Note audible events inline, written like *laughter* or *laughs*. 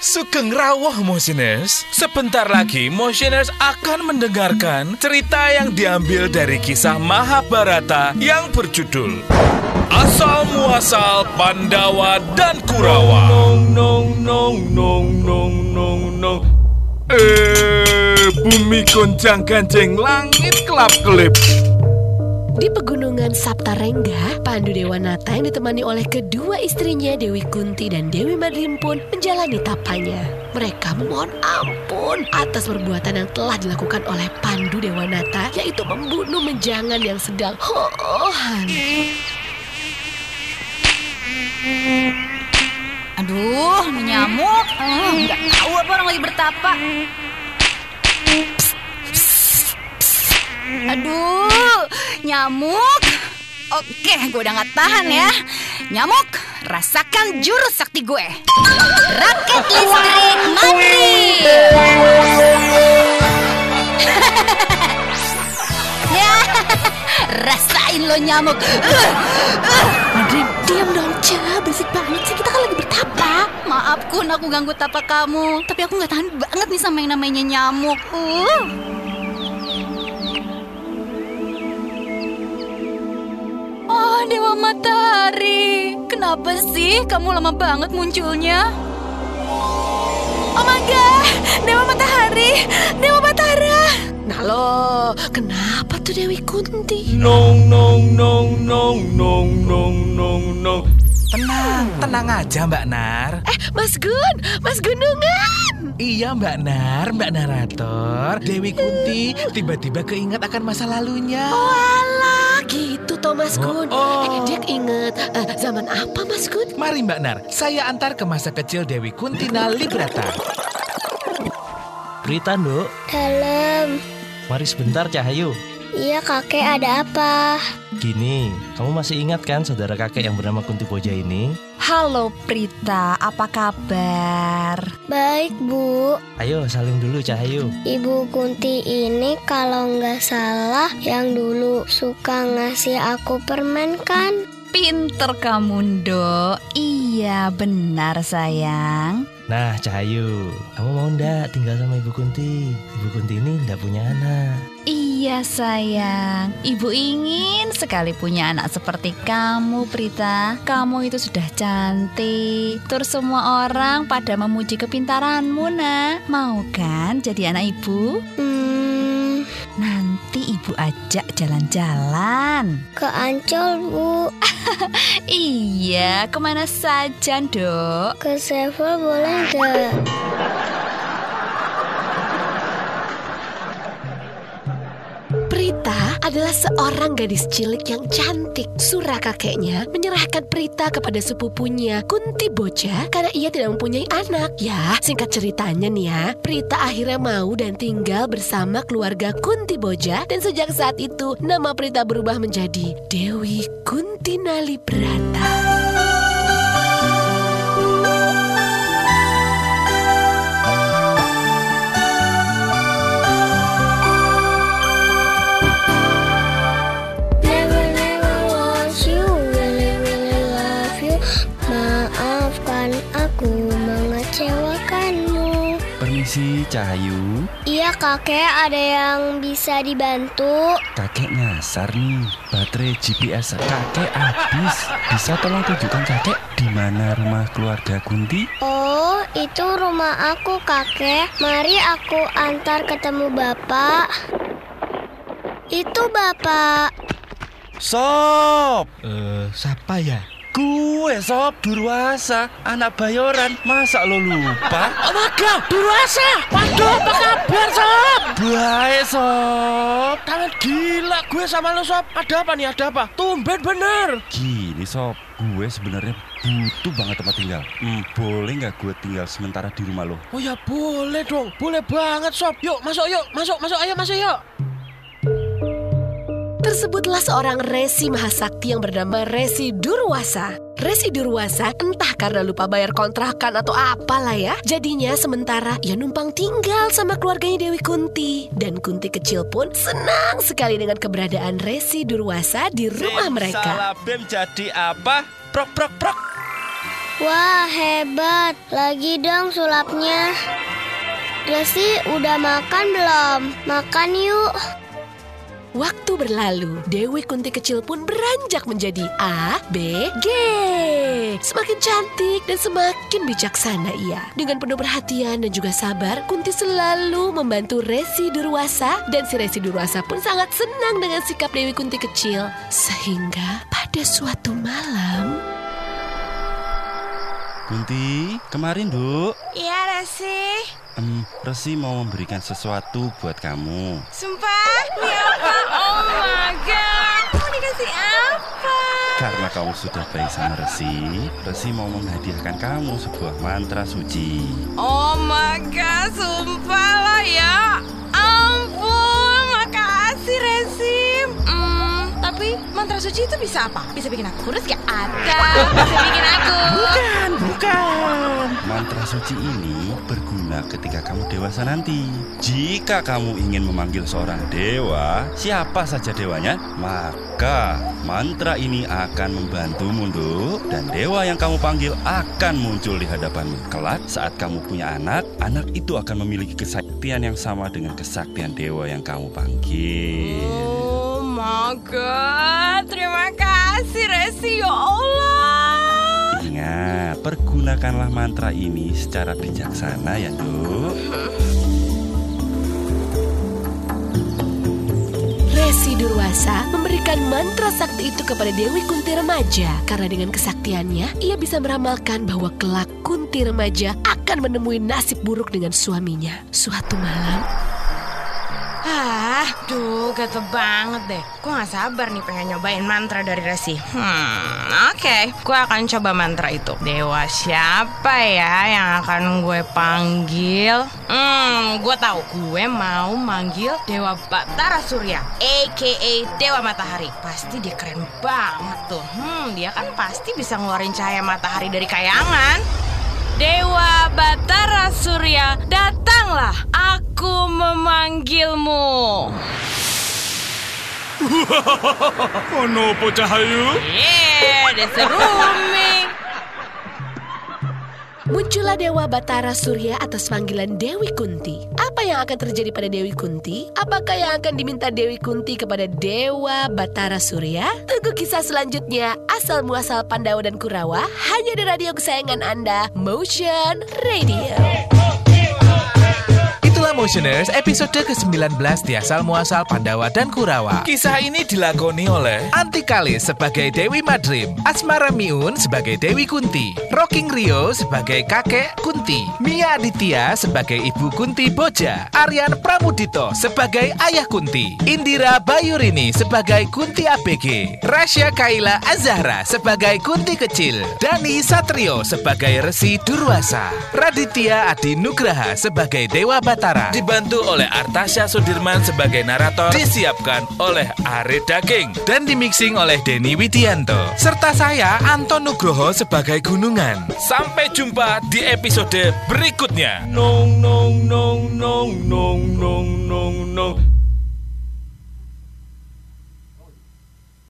Sugeng rawuh Motioners. Sebentar lagi Motioners akan mendengarkan cerita yang diambil dari kisah Mahabharata yang berjudul Asal Muasal Pandawa dan Kurawa. Nong nong nong nong nong nong nong. Eh, bumi goncang ganjeng langit kelap kelip. Di pegunungan Saptarengga, Pandu Dewanata yang ditemani oleh kedua istrinya Dewi Kunti dan Dewi Madrim pun menjalani tapanya. Mereka memohon ampun atas perbuatan yang telah dilakukan oleh Pandu Dewanata, yaitu membunuh menjangan yang sedang hohan. Aduh, nyamuk. Eh, Nggak tahu apa orang lagi bertapa. Aduh, nyamuk. Oke, gue udah nggak tahan ya. Nyamuk, rasakan jurus sakti gue. Raket listrik mandiri. *laughs* ya, rasain lo nyamuk. Uh, Madrim, diam dong, Ca. Berisik banget sih, kita kan lagi bertapa. Maaf Kun, aku ganggu tapak kamu. Tapi aku nggak tahan banget nih sama yang namanya nyamuk. Uh. Matahari. Kenapa sih kamu lama banget munculnya? Oh my god, Dewa Matahari, Dewa Batara. Nah lo, kenapa tuh Dewi Kunti? Nong nong nong nong nong nong nong nong. Tenang, tenang aja Mbak Nar. Eh, Mas Gun, Mas Gunungan. Iya Mbak Nar, Mbak Narator. Dewi Kunti tiba-tiba keinget akan masa lalunya. Oh Mas Gun. oh. Eh, dia inget eh, zaman apa Mas Gun? Mari Mbak Nar, saya antar ke masa kecil Dewi Kuntina Librata. Rita, Nduk. Dalam. Mari sebentar, Cahayu. Iya kakek ada apa? Gini, kamu masih ingat kan saudara kakek yang bernama Kunti Boja ini? Halo Prita, apa kabar? Baik bu, Ayo salim dulu, Cahayu. Ibu Kunti ini kalau nggak salah yang dulu suka ngasih aku permen kan? Pinter kamu, Ndok. Iya, benar sayang. Nah, Cahayu, kamu mau ndak tinggal sama Ibu Kunti? Ibu Kunti ini ndak punya anak. Iya sayang, ibu ingin sekali punya anak seperti kamu Prita. Kamu itu sudah cantik. Terus semua orang pada memuji kepintaranmu nak. Mau kan jadi anak ibu? Hmm, Nanti ibu ajak jalan-jalan. Ke Ancol bu, *laughs* Iya, ke mana saja dok? ke Sevel boleh nggak? Adalah seorang gadis cilik yang cantik. Surah kakeknya menyerahkan Prita kepada sepupunya Kunti Boja karena ia tidak mempunyai anak. Ya, singkat ceritanya nih ya, Prita akhirnya mau dan tinggal bersama keluarga Kunti Boja dan sejak saat itu nama Prita berubah menjadi Dewi Kuntinali Brata. Permisi, Cahayu. Iya kakek, ada yang bisa dibantu? Kakek nyasar nih. Baterai GPS kakek habis. Bisa tolong tunjukkan kakek di mana rumah keluarga Kunti? Oh, itu rumah aku kakek. Mari aku antar ketemu bapak. Itu bapak. Sob, Eh, siapa ya? Gue Sob Durwasa, anak bayoran. Masa lo lupa? Waduh, Durwasa. Waduh, apa kabar, Sob? Baik, Sob. Kangen gila gue sama lo, Sob. Ada apa nih? Ada apa? Tumben bener. Gini, Sob. Gue sebenarnya butuh banget tempat tinggal. Hmm, boleh nggak gue tinggal sementara di rumah lo? Oh ya boleh dong, boleh banget sob. Yuk masuk yuk, masuk masuk ayo masuk yuk. Tersebutlah seorang Resi Mahasakti yang bernama Resi Durwasa. Resi Durwasa entah karena lupa bayar kontrakan atau apalah ya. Jadinya sementara ia numpang tinggal sama keluarganya Dewi Kunti. Dan Kunti kecil pun senang sekali dengan keberadaan Resi Durwasa di rumah mereka. Salah bem jadi apa? Prok prok prok. Wah, hebat. Lagi dong sulapnya. Resi, udah makan belum? Makan yuk. Waktu berlalu, Dewi Kunti kecil pun beranjak menjadi A, B, G. Semakin cantik dan semakin bijaksana ia. Dengan penuh perhatian dan juga sabar, Kunti selalu membantu Resi Durwasa dan si Resi Durwasa pun sangat senang dengan sikap Dewi Kunti kecil. Sehingga pada suatu malam, Kunti, kemarin, Duk. Iya, Resi. Em, Resi mau memberikan sesuatu buat kamu. Sumpah, ini apa? Oh my god. Mau dikasih apa? Karena kamu sudah baik sama Resi, Resi mau menghadiahkan kamu sebuah mantra suci. Oh my god, sumpah lah ya. Ampun, makasih Resi. Hmm, tapi mantra suci itu bisa apa? Bisa bikin aku kurus gak? Ada, suci ini berguna ketika kamu dewasa nanti. Jika kamu ingin memanggil seorang dewa, siapa saja dewanya, maka mantra ini akan membantumu, Nduk. Dan dewa yang kamu panggil akan muncul di hadapanmu. Kelak saat kamu punya anak, anak itu akan memiliki kesaktian yang sama dengan kesaktian dewa yang kamu panggil. Oh my god, terima kasih Resi ya Allah. Ingat, pergunakanlah mantra ini secara bijaksana ya, Nduk. Resi Durwasa memberikan mantra sakti itu kepada Dewi Kunti remaja karena dengan kesaktiannya ia bisa meramalkan bahwa kelak Kunti remaja akan menemui nasib buruk dengan suaminya. Suatu malam, Ah, duh, gatel banget deh. Gue gak sabar nih pengen nyobain mantra dari Resi. Hmm, oke. Gue akan coba mantra itu. Dewa siapa ya yang akan gue panggil? Hmm, gue tahu. Gue mau manggil Dewa Batara Surya, a.k.a. Dewa Matahari. Pasti dia keren banget tuh. Hmm, dia kan pasti bisa ngeluarin cahaya matahari dari kayangan. Dewa Batara Surya, datanglah. Aku memanggilmu. Ono apa cahayu? Yeah, that's rooming. muncullah Dewa Batara Surya atas panggilan Dewi Kunti. Apa yang akan terjadi pada Dewi Kunti? Apakah yang akan diminta Dewi Kunti kepada Dewa Batara Surya? Tunggu kisah selanjutnya. Asal muasal Pandawa dan Kurawa hanya di radio kesayangan Anda, Motion Radio. Itulah Motioners episode ke-19 di asal muasal Pandawa dan Kurawa. Kisah ini dilakoni oleh Antikalis sebagai Dewi Madrim, Asmara Miun sebagai Dewi Kunti, Rocking Rio sebagai kakek Kunti, Mia Aditya sebagai ibu Kunti Boja, Aryan Pramudito sebagai ayah Kunti, Indira Bayurini sebagai Kunti ABG, Rasya Kaila Azahra sebagai Kunti Kecil, Dani Satrio sebagai Resi Durwasa, Raditya Adi Nugraha sebagai Dewa Batara, dibantu oleh Artasya Sudirman sebagai narator, disiapkan oleh Are Daging, dan dimixing oleh Denny Widianto, serta saya Anton Nugroho sebagai Gunungan. Sampai jumpa di episode berikutnya. Nong nong nong nong nong nong nong nong